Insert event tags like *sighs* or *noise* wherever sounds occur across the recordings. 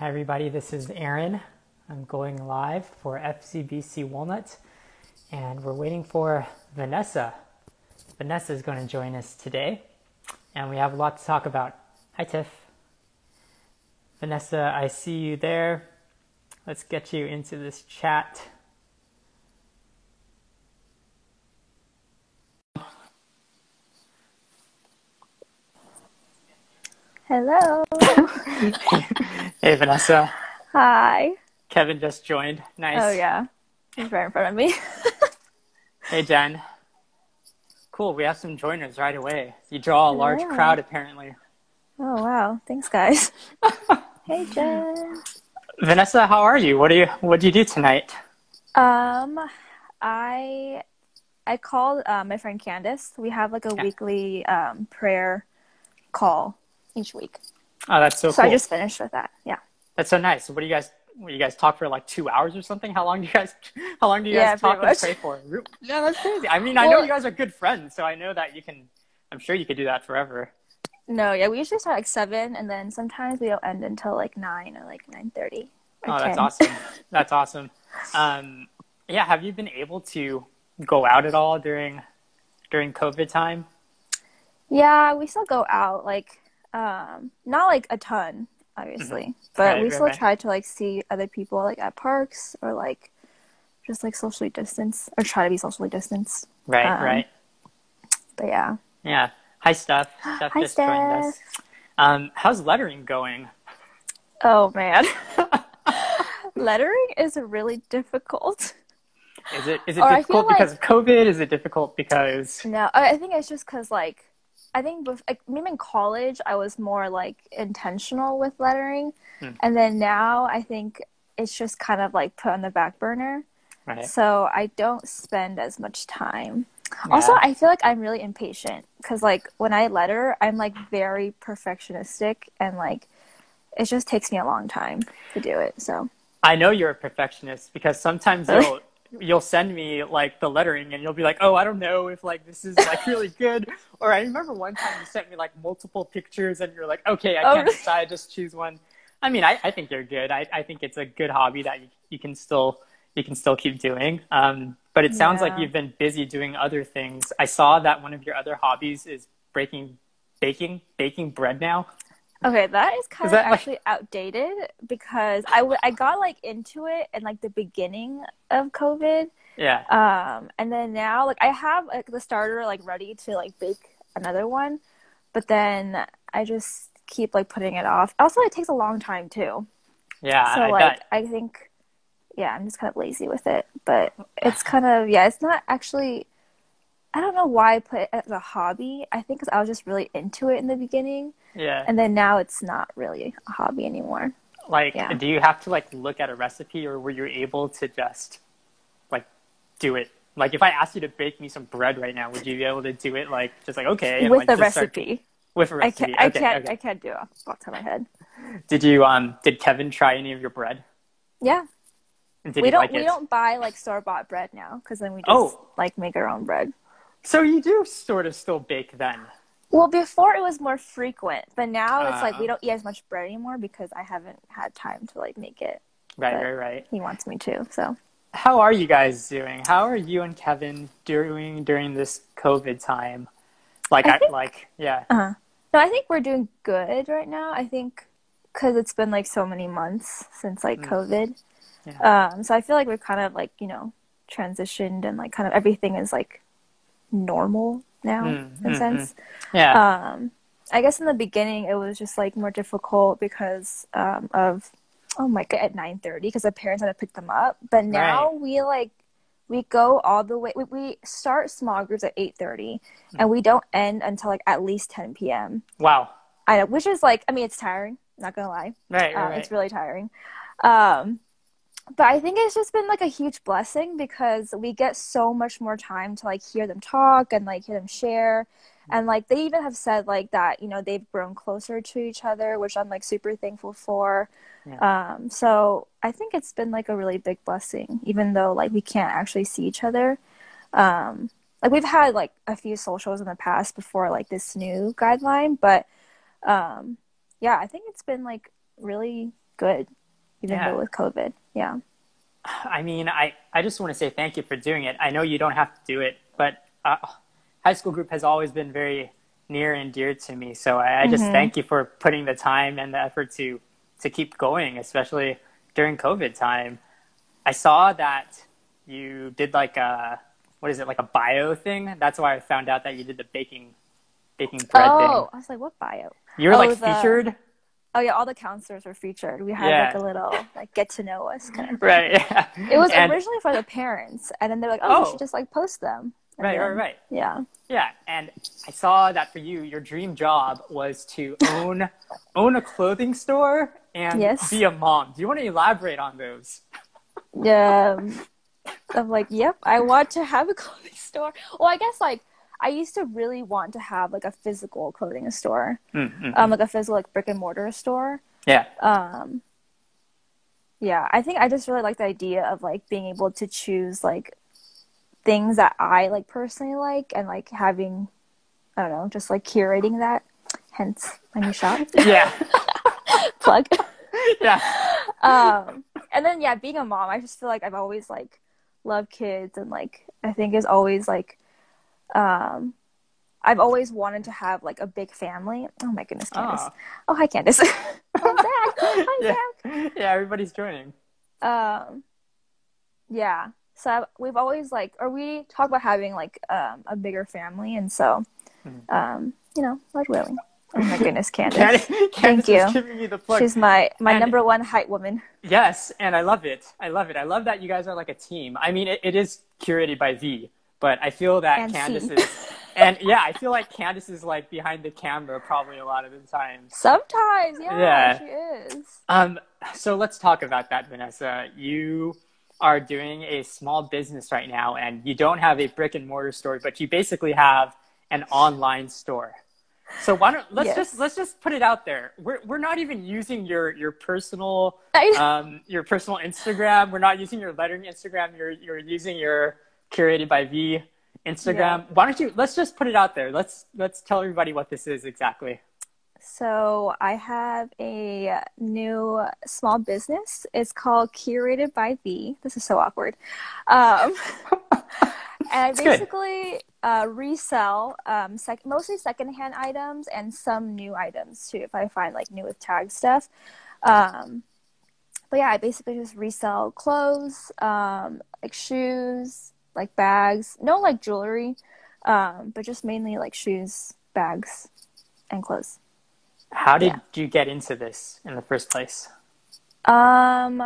Hi, everybody. This is Aaron. I'm going live for FCBC Walnut, and we're waiting for Vanessa. Vanessa is going to join us today, and we have a lot to talk about. Hi, Tiff. Vanessa, I see you there. Let's get you into this chat. Hello. hey, Vanessa. Hi. Kevin just joined. Nice. Oh yeah, he's right in front of me. *laughs* hey, Jen. Cool. We have some joiners right away. You draw a large crowd, apparently. Oh wow, thanks guys. *laughs* hey Jen. Vanessa, how are you? What do you What do you do tonight? Um, I I called uh, my friend Candace. We have like a Yeah. weekly um, prayer call each week. Oh, that's so, So cool. I just finished with that. Yeah. That's so nice. What do you guys? What, you guys talk for like two hours or something? How long do you guys? *laughs* How long do you Yeah, guys talk pretty and pray for? *laughs* Yeah, that's crazy. I mean, I know you guys are good friends, so I know that you can. I'm sure you could do that forever. No, yeah, we usually start like seven, and then sometimes we don't end until like nine or like nine thirty. Oh, that's awesome. *laughs* That's awesome. Um, yeah, have you been able to go out at all during during COVID time? Yeah, we still go out, like, um, not like a ton, obviously, but Mm-hmm. Right, we right, still right. try to like see other people like at parks or like just like socially distance or try to be socially distanced. Right, Um, right. But yeah, Yeah. Hi, Steph. *gasps* Steph Hi, just joined us. Um, how's lettering going? oh man, *laughs* lettering is really difficult. Is it is it Or difficult feel like- because of COVID? Is it difficult because No, I I think it's just because like I think bef- like, maybe in college I was more like intentional with lettering, Hmm. and then now I think it's just kind of like put on the back burner. right? So I don't spend as much time. Also, I feel like I'm really impatient because, like, when I letter, I'm like very perfectionistic and like it just takes me a long time to do it. So, I know you're a perfectionist because sometimes *laughs* you'll you'll send me like the lettering and you'll be like, "Oh, I don't know if like this is like really *laughs* good." Or I remember one time you sent me like multiple pictures and you're like, "Okay, I Oh, can't really? decide, just choose one." I mean, I, I think you're good. I, I think it's a good hobby that you, you can still you can still keep doing. Um, but it sounds like you've been busy doing other things. I saw that one of your other hobbies is breaking baking baking bread now. Okay, that is kind Is of that, like- actually outdated because I, w- I got like into it in like the beginning of COVID. Yeah. Um, and then now, like, I have like the starter like ready to like bake another one, but then I just keep like putting it off. Also, it takes a long time too. Yeah. so I like bet. I think yeah, I'm just kind of lazy with it. But it's kind of yeah, it's not actually I don't know why I put it as a hobby. I think 'cause I was just really into it in the beginning, Yeah. and then now it's not really a hobby anymore. Like, Yeah. do you have to like look at a recipe, or were you able to just like do it? Like, if I asked you to bake me some bread right now, would you be able to do it? Like, just like okay, with like, the just start- recipe, with a I recipe. can't. I okay, can't. okay. I can't do it off the top of my head. Did you um? Did Kevin try any of your bread? Yeah, Did we don't. like we it? don't buy like store bought bread now because then we just Oh. like make our own bread. So you do sort of still bake then. Well, before it was more frequent, but now it's like Uh. we don't eat as much bread anymore because I haven't had time to like make it. Right, But- right, right. He wants me to, so. How are you guys doing? How are you and Kevin doing during this COVID time? Like, I I, think- like, yeah, Uh-huh. No, I think we're doing good right now. I think because it's been like so many months since like Mm. COVID. Yeah. Um, so I feel like we've kind of like, you know, transitioned and like kind of everything is like normal now Mm, in a mm, sense. yeah, Um, I guess in the beginning it was just like more difficult because um, of oh my god at nine thirty because the parents had to pick them up. But now we like we go all the way. We, we start small groups at eight thirty, and we don't end until like at least ten p.m. wow, I know, which is like I mean it's tiring. Not gonna lie, right, right, um, right. it's really tiring. Um, but I think it's just been like a huge blessing because we get so much more time to like hear them talk and like hear them share. And like they even have said like that, you know, they've grown closer to each other, which I'm like super thankful for. Um, so I think it's been like a really big blessing, even though like we can't actually see each other. Um, like we've had like a few socials in the past before like this new guideline, but um, yeah, I think it's been like really good, even Yeah. though with COVID. Yeah. I mean, I, I just want to say thank you for doing it. I know you don't have to do it, but uh, high school group has always been very near and dear to me. So I, I just Mhm. thank you for putting the time and the effort to to keep going, especially during COVID time. I saw that you did like a what is it like a bio thing? That's why I found out that you did the baking baking bread oh, thing. I was like, what bio? You were oh, like the- featured, Oh yeah, all the counselors were featured. We had Yeah. like a little like get to know us kind of. *laughs* right? Yeah. It was And- originally for the parents, and then they're like, "Oh, Oh. you should just like post them." And right, right, right. Yeah. Yeah, and I saw that for you, your dream job was to own *laughs* own a clothing store and Yes. be a mom. Do you want to elaborate on those? Yeah. I'm like, yep, I want to have a clothing store. Well, I guess like I used to really want to have like a physical clothing store, Mm-hmm. um, like a physical like brick and mortar store. yeah, Um, yeah, I think I just really like the idea of like being able to choose like things that I like personally like and like having, I don't know, just like curating that. Hence my new shop *laughs* yeah, *laughs* plug. yeah, *laughs* um, and then yeah, being a mom, I just feel like I've always like loved kids and like I think is always like, um, I've always wanted to have like a big family. Oh my goodness, Candace. Aw. Oh hi Candace. *laughs* I'm *laughs* back. I'm yeah, back. yeah. Everybody's joining. Um, yeah. So I've, we've always like, or we talk about having like um, a bigger family, and so, Mhm. um, you know, Lord willing. Oh my goodness, *laughs* Candace. Candace, Candace you. giving me the plug. She's my my And- number one height woman. Yes, and I love it. I love it. I love that you guys are like a team. I mean, it, it is curated by V, but I feel that And. Candace is, and yeah, I feel like Candace is like behind the camera probably a lot of the times. Sometimes, yeah, Yeah. she is. Um, so let's talk about that, Vanessa. You are doing a small business right now, and you don't have a brick and mortar store, but you basically have an online store. So why don't let's Yes. just let's just put it out there. We're we're not even using your your personal um your personal Instagram. We're not using your lettering Instagram. You're you're using your curated by V Instagram. Why don't you let's just put it out there. Let's let's tell everybody what this is exactly. so I have a new small business. It's called Curated by V. This is so awkward. Um, *laughs* and I basically uh, resell um, sec- mostly secondhand items and some new items too. If I find like new with tag stuff. Um, but yeah, I basically just resell clothes, um, like shoes, like bags. No like jewelry, um, but just mainly like shoes, bags, and clothes. How did Yeah. you get into this in the first place? Um,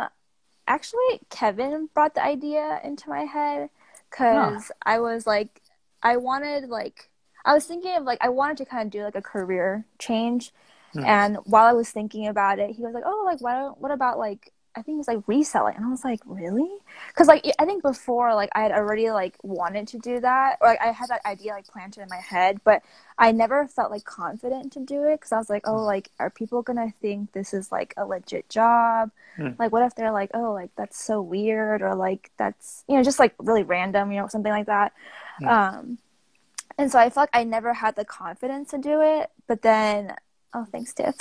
actually, Kevin brought the idea into my head because I was like, I wanted like, I was thinking of like, I wanted to kind of do like a career change, Hmm. and while I was thinking about it, he was like, "Oh, like, why don't, what about like?" I think it was like reselling, and I was like, "Really?" Because like I think before, like I had already like wanted to do that, or like, I had that idea like planted in my head, but I never felt like confident to do it because I was like, "Oh, like, are people gonna think this is like a legit job?" Hmm. Like, what if they're like, "Oh, like that's so weird," or like that's you know just like really random, you know, something like that. Hmm. Um, and so I felt like I never had the confidence to do it, but then oh, thanks, Tiff.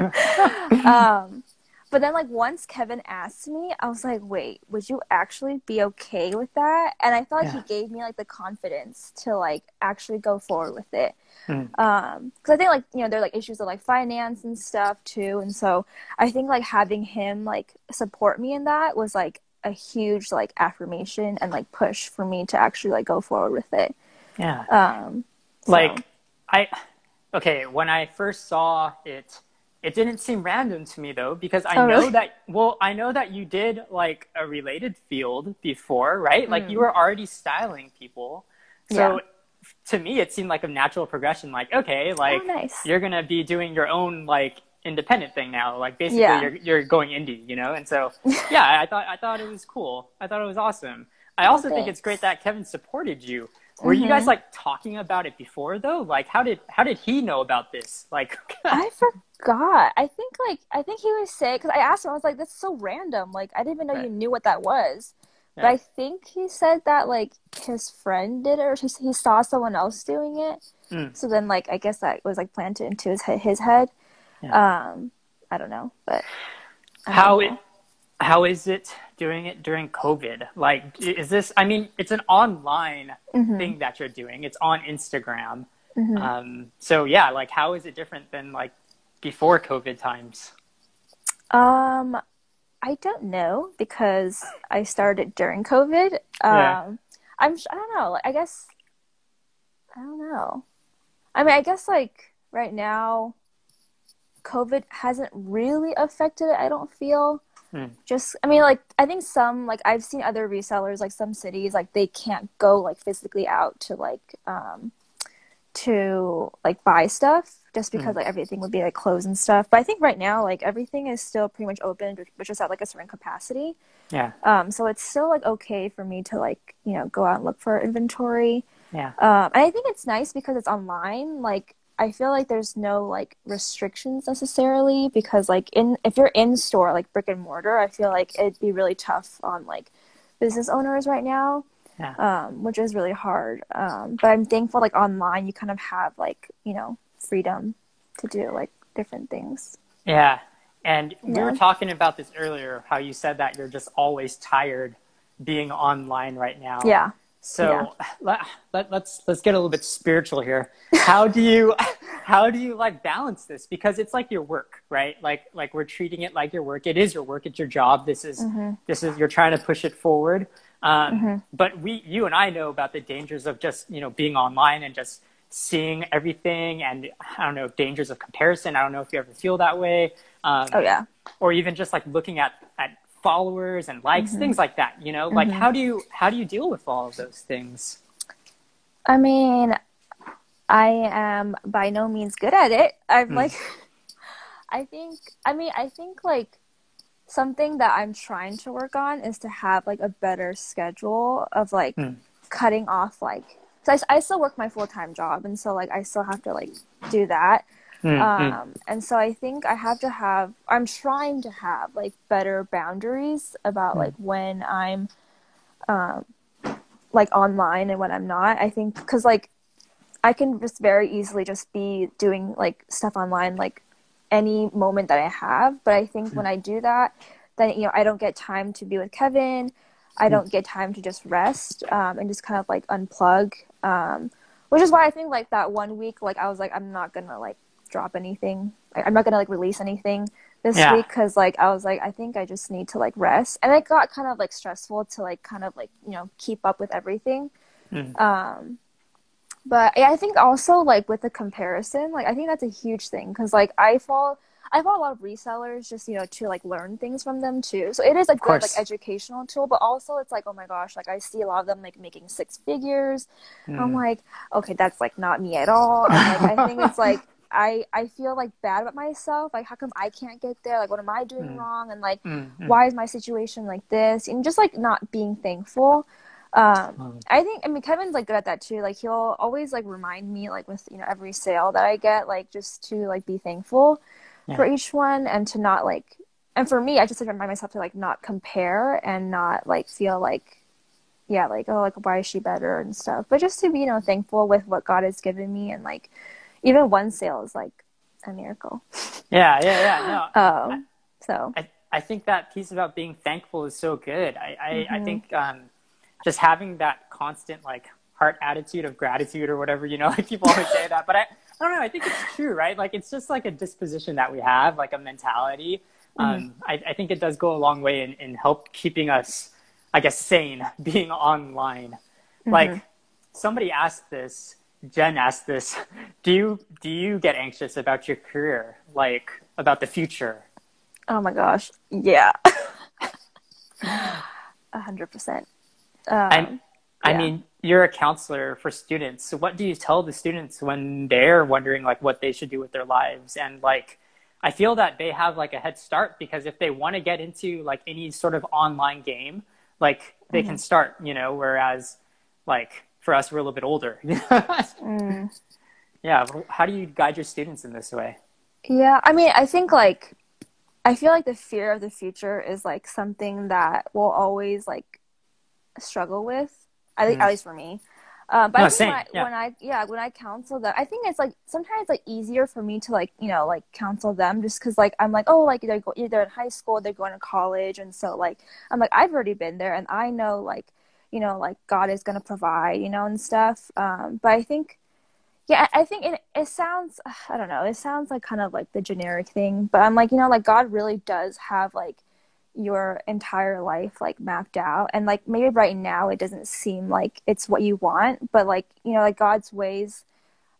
*laughs* *laughs* um, but then like once Kevin asked me, I was like, wait, would you actually be okay with that? And I felt like Yeah. he gave me like the confidence to like actually go forward with it. Mm. Um, because I think like you know there are like issues of like finance and stuff too, and so I think like having him like support me in that was like a huge like affirmation and like push for me to actually like go forward with it. Yeah. Um, so- Like I okay, when I first saw it, it didn't seem random to me though, because I Oh, know really? that well, I know that you did like a related field before, right? Like you Mm. were already styling people. So to me it seemed like a natural progression, like, okay, like oh, nice. you're gonna be doing your own like independent thing now. Like basically Yeah. you're you're going indie, you know? And so *laughs* yeah, I thought I thought it was cool. I thought it was awesome. I also think it's great that Kevin supported you. Were you guys Mhm. like talking about it before though? Like how did how did he know about this? Like *laughs* I forgot. I think like I think he was saying because I asked him. I was like, "That's so random. Like I didn't even know Right. you knew what that was." But I think he said that like his friend did it, or he, he saw someone else doing it. Mm. So then, like, I guess that was like planted into his his head. Um, I don't know, but how it, how is it doing it during COVID? Like, is this? I mean, it's an online Mm-hmm. thing that you're doing. It's on Instagram. Um, so yeah, like, how is it different than like before COVID times? Um, I don't know because I started during COVID. Um, Yeah. I'm I don't know. I guess I don't know. I mean, I guess like right now, COVID hasn't really affected it. I don't feel. Hmm. Just, I mean, like I think some like I've seen other resellers like some cities like they can't go like physically out to like um to like buy stuff just because like everything would be like closed and stuff. But I think right now like everything is still pretty much open, but just at like a certain capacity. Yeah, Um, so it's still like okay for me to like you know go out and look for inventory. yeah, Um, and I think it's nice because it's online. Like I feel like there's no like restrictions necessarily because like in if you're in store like brick and mortar, I feel like it'd be really tough on like business owners right now yeah. um, which is really hard. Um, but I'm thankful, like online, you kind of have like you know freedom to do like different things. Yeah. And we were talking about this earlier, how you said that you're just always tired being online right now. Yeah. So *sighs* let, let, let's let's get a little bit spiritual here. How do you *laughs* how do you like balance this? Because it's like your work, right? Like like we're treating it like your work. It is your work. It's your job. This is this is you're trying to push it forward. Um, But we, you and I know about the dangers of just you know being online and just seeing everything, and I don't know dangers of comparison. I don't know if you ever feel that way. Um, Oh yeah. or even just like looking at, at followers and likes, Mm-hmm. things like that, you know, like how do you, how do you deal with all of those things? I mean, I am by no means good at it. I'm Hmm. like, *laughs* I think, I mean, I think like something that I'm trying to work on is to have like a better schedule of like Hmm. cutting off like, so I, I still work my full time job, and so like I still have to like do that. Mm, mm, Um, and so I think I have to have, I'm trying to have like better boundaries about like when I'm, um, like online and when I'm not. I think because like I can just very easily just be doing like stuff online like any moment that I have. But I think when I do that, then you know I don't get time to be with Kevin. I don't get time to just rest um, and just kind of like unplug. Um, which is why I think like that one week, like I was like I'm not gonna like drop anything. Like, I'm not gonna like release anything this Yeah. week because like I was like I think I just need to like rest, and it got kind of like stressful to like kind of like you know keep up with everything. Mm. Um, but yeah, I think also like with the comparison, like I think that's a huge thing because like I fall. I follow a lot of resellers just you know to like learn things from them too. So it is a good like educational tool, but also it's like oh my gosh, like I see a lot of them like making six figures. I'm mm. like, okay, that's like not me at all. And, like I think it's *laughs* like I I feel like bad about myself. Like how come I can't get there? Like what am I doing Mm. wrong? And like Mm, mm. why is my situation like this? And just like not being thankful. Um, Mm. I think I mean Kevin's like good at that too. Like he'll always like remind me like with you know every sale that I get like just to like be thankful Yeah. for each one and to not like and for me I just like remind myself to like not compare and not like feel like yeah like oh like why is she better and stuff but just to be you know thankful with what God has given me and like even one sale is like a miracle. Yeah, yeah, yeah. No, *laughs* Um, so I, I think that piece about being thankful is so good. I, I, I Mhm. think um, just having that constant like heart attitude of gratitude or whatever, you know, *laughs* like people always say that, but I, I don't know. I think it's true, right? Like it's just like a disposition that we have, like a mentality. Um, I, I think it does go a long way in, in help keeping us, I guess, sane *laughs* being online. Like somebody asked this, Jen asked this. Do you do you get anxious about your career, like about the future? Oh my gosh, yeah, *laughs* a hundred percent. Um, I yeah. mean, you're a counselor for students. So what do you tell the students when they're wondering like what they should do with their lives? And like, I feel that they have like a head start because if they want to get into like any sort of online game, like they Mm-hmm. can start, you know, whereas like for us, we're a little bit older. *laughs* Mm. yeah. How do you guide your students in this way? Yeah, I mean, I think like I feel like the fear of the future is like something that we'll always like struggle with. At, le- Mm. at least for me. Uh, but No, I think when, I, yeah. when I yeah when I counsel them, I think it's like sometimes like easier for me to like you know like counsel them just because like I'm like oh like they're go- they're in high school they're going to college and so like I'm like I've already been there and I know like you know like God is gonna provide you know and stuff. Um, but I think yeah I I think it it sounds *sighs* I don't know it sounds like kind of like the generic thing, but I'm like you know like God really does have like your entire life like mapped out and like maybe right now it doesn't seem like it's what you want but like you know like god's ways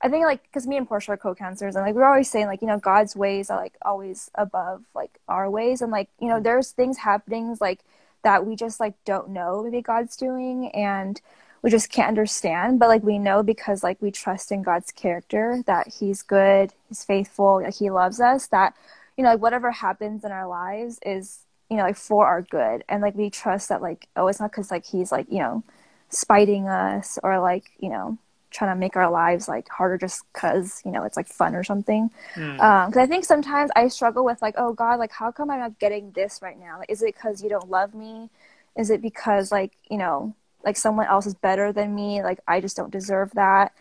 i think like because me and portia are co-counselors and like we're always saying like you know god's ways are like always above like our ways and like you know there's things happening like that we just like don't know maybe god's doing and we just can't understand but like we know because like we trust in god's character that he's good he's faithful that he loves us that you know like whatever happens in our lives is you know like for our good. And like we trust that like oh it's not because like he's like you know spiting us or like you know trying to make our lives like harder just because you know it's like fun or something. Mm. because i think sometimes i struggle with like oh god like how come i'm not getting this right now? Like is it because you don't love me? Is it because like you know like someone else is better than me? Like i just don't deserve that.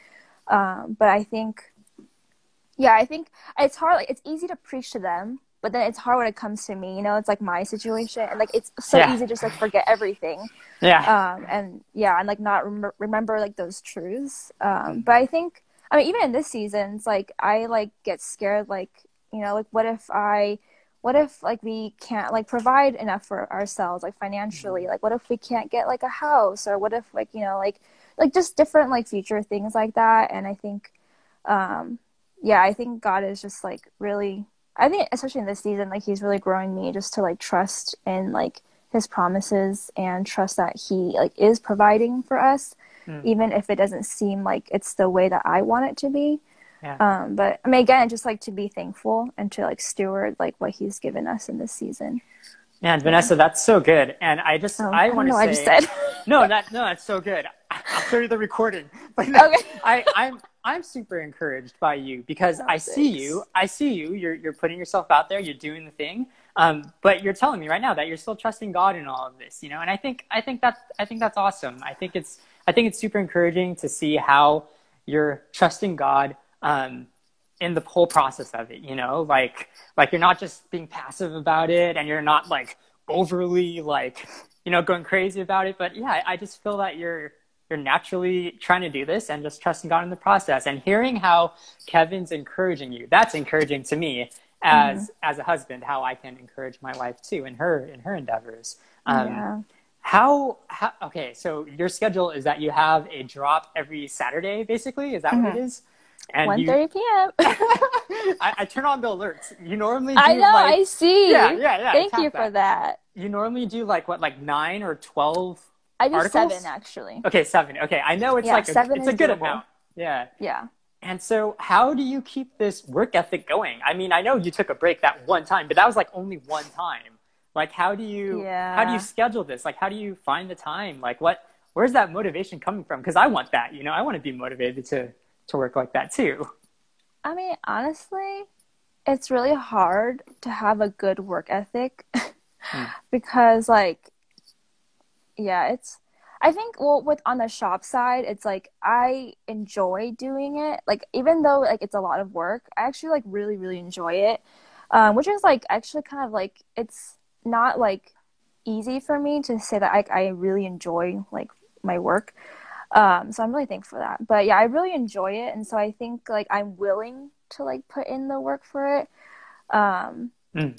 Um but i think yeah i think it's hard like it's easy to preach to them but then it's hard when it comes to me you know it's like my situation and like it's so Yeah. easy to just like forget everything. Yeah. um and yeah and like not rem- remember like those truths. Um but i think i mean even in this season it's like i like get scared like you know like what if i what if like we can't like provide enough for ourselves like financially? Like what if we can't get like a house? Or what if like you know like like just different like future things like that. And i think um yeah i think god is just like really i think especially in this season like he's really growing me just to like trust in like his promises and trust that he like is providing for us Mm. even if it doesn't seem like it's the way that i want it to be Yeah. um but i mean again just like to be thankful and to like steward like what he's given us in this season Man, Vanessa, that's so good. And I just, Oh, I don't want to know say, i just said no, *laughs* that, no, that's so good. I'll show you the recording. *laughs* But Okay. I, I'm, I'm super encouraged by you because Oh, I see you. I see you. You're, you're putting yourself out there. You're doing the thing. Um, but you're telling me right now that you're still trusting God in all of this, you know. And I think, I think that's, I think that's awesome. I think it's, I think it's super encouraging to see how you're trusting God. Um, in the whole process of it, you know, like like you're not just being passive about it, and you're not like overly like you know going crazy about it. But yeah, I, I just feel that you're you're naturally trying to do this and just trusting God in the process. And hearing how Kevin's encouraging you, that's encouraging to me as as a husband. How I can encourage my wife too in her in her endeavors. Um, yeah How, how okay? So your schedule is that you have a drop every Saturday, basically. Is that what it is? And one thirty p.m *laughs* I, I turn on the alerts. You normally do i know like i see Yeah, yeah, yeah, thank you for that. that you normally do like what like nine or twelve. I do Articles? seven actually Okay, seven. Okay, I know it's Yeah, like a, seven it's a good doable. amount. Yeah. yeah And so, how do you keep this work ethic going? I mean, I know you took a break that one time, but that was like only one time. Like, how do you yeah. how do you schedule this? Like, how do you find the time? Like, what where's that motivation coming from? Because I want that. You know, I want to be motivated to to work like that too. I mean, honestly, it's really hard to have a good work ethic hmm. *laughs* because, like, yeah, it's. I think well, with on the shop side, it's like I enjoy doing it. Like, even though like it's a lot of work, I actually like really, really enjoy it. Um, which is like actually kind of like it's not like easy for me to say that I I really enjoy like my work. Um, so I'm really thankful for that. But yeah, I really enjoy it, and so I think like I'm willing to like put in the work for it. Um, Mm.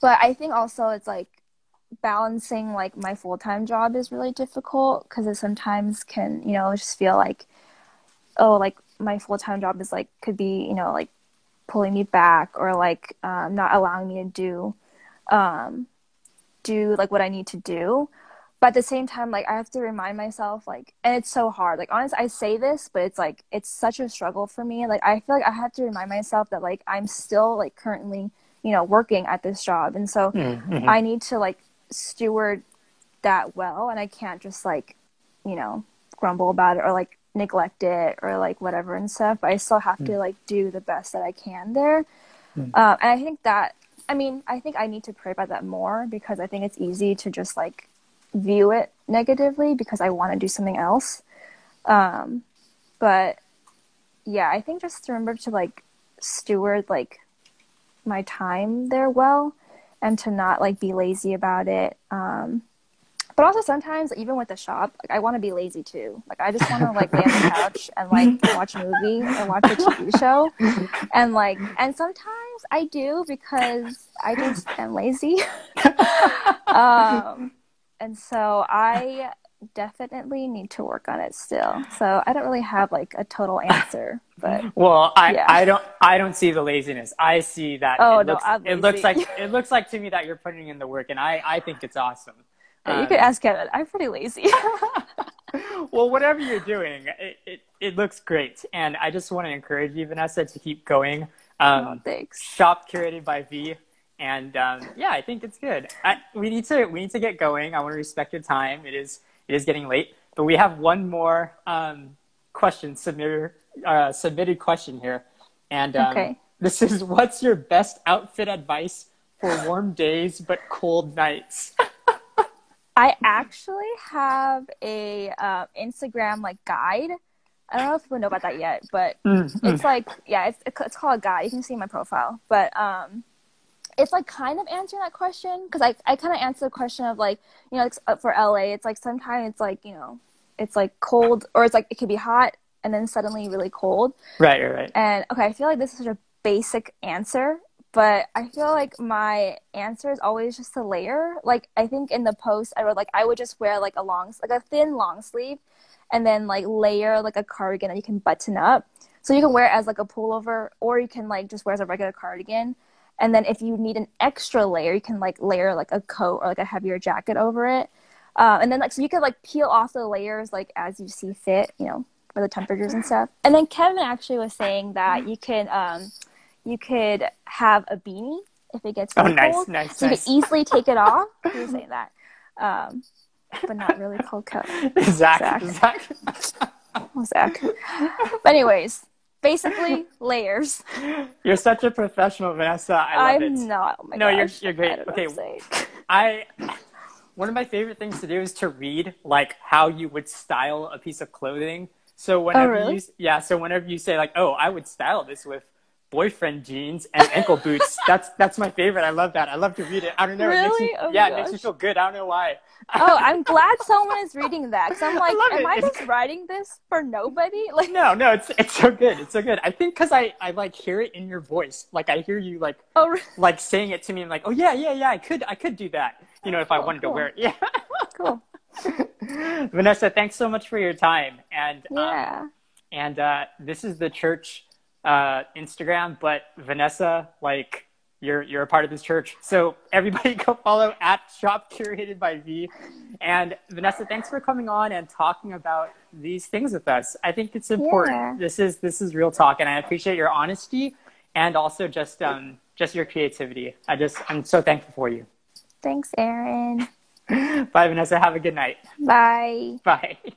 but I think also it's like balancing like my full time job is really difficult because it sometimes can you know just feel like oh like my full time job is like could be you know like pulling me back or like um, not allowing me to do um, do like what I need to do. But at the same time, like I have to remind myself, like, and it's so hard. Like, honestly, I say this, but it's like it's such a struggle for me. Like, I feel like I have to remind myself that like I'm still like currently, you know, working at this job, and so Mhm. I need to like steward that well, and I can't just like, you know, grumble about it or like neglect it or like whatever and stuff. But I still have to like do the best that I can there. Um, and I think that, I mean, I think I need to pray about that more because I think it's easy to just like view it negatively because I want to do something else. Um, but yeah, I think just remember to like steward like my time there well and to not like be lazy about it. Um, but also sometimes even with the shop, like I want to be lazy too. Like I just want to like lay on the *laughs* couch and like watch a movie and watch a TV show, and like and sometimes I do because I just am lazy. *laughs* um, and so I definitely need to work on it still. So I don't really have like a total answer, *laughs* but well, I, yeah. I don't I don't see the laziness. I see that Oh, it no, looks it looks like *laughs* it looks like to me that you're putting in the work, and I I think it's awesome. you Um, could ask Kevin. I'm pretty lazy. *laughs* well, whatever you're doing, it, it, it looks great. And I just want to encourage you, Vanessa, to keep going. Um, oh, thanks. shop curated by V. And um, yeah, I think it's good. I, we need to we need to get going. I want to respect your time. It is it is getting late, but we have one more um, question submitted uh, submitted question here, and um, Okay. this is what's your best outfit advice for warm days but cold nights? *laughs* I actually have a uh, Instagram like guide. I don't know if people know about that yet, but it's like yeah, it's it's called a guide. You can see my profile, but um, it's like kind of answering that question because I I kind of answer the question of like you know it's, uh, for LA, it's like sometimes it's like you know it's like cold or it's like it could be hot and then suddenly really cold. right, right, right. And okay, I feel like this is such a basic answer, but I feel like my answer is always just a layer. Like I think in the post I wrote like I would just wear like a long like a thin long sleeve and then like layer like a cardigan that you can button up. So you can wear it as like a pullover or you can like just wear as a regular cardigan. And then if you need an extra layer, you can like layer like a coat or like a heavier jacket over it. Uh, and then like so you could like peel off the layers like as you see fit, you know, for the temperatures and stuff. And then Kevin actually was saying that you can um you could have a beanie if it gets Oh, nice, cold. nice, so you nice. can *laughs* easily take it off. He was saying that. Um but not really cold cut. *laughs* Zach, Zach. Zach. *laughs* Zach. But anyways, basically layers. *laughs* You're such a professional, Vanessa. I love I'm it. not. Oh my No, you're- you're great. I Okay. *laughs* I one of my favorite things to do is to read like how you would style a piece of clothing. So oh, whenever really? you yeah, so whenever you say like, "Oh, I would style this with boyfriend jeans and ankle boots," *laughs* that's that's my favorite. I love that. I love to read it. I don't know. It makes Really? me, Oh yeah, it makes me feel good. I don't know why. Oh, *laughs* I'm glad someone is reading that because I'm like, love am it. I It's- just writing this for nobody? *laughs* Like, No, no, it's it's so good. It's so good. I think because I I like hear it in your voice. Like I hear you like oh, re- like saying it to me I'm like, oh yeah, yeah, yeah, I could I could do that. You know, if I Oh, wanted to wear it. Yeah. cool. Vanessa, thanks so much for your time. And um, Yeah. and uh, this is the church uh, Instagram, but Vanessa, like you're you're a part of this church, so everybody *laughs* go follow at Shop Curated by V. And Vanessa, thanks for coming on and talking about these things with us. I think it's important. Yeah. This is this is real talk, and I appreciate your honesty and also just um just your creativity. I just I'm so thankful for you. Thanks, Aaron. *laughs* Bye, Vanessa. Have a good night. Bye. Bye. *laughs*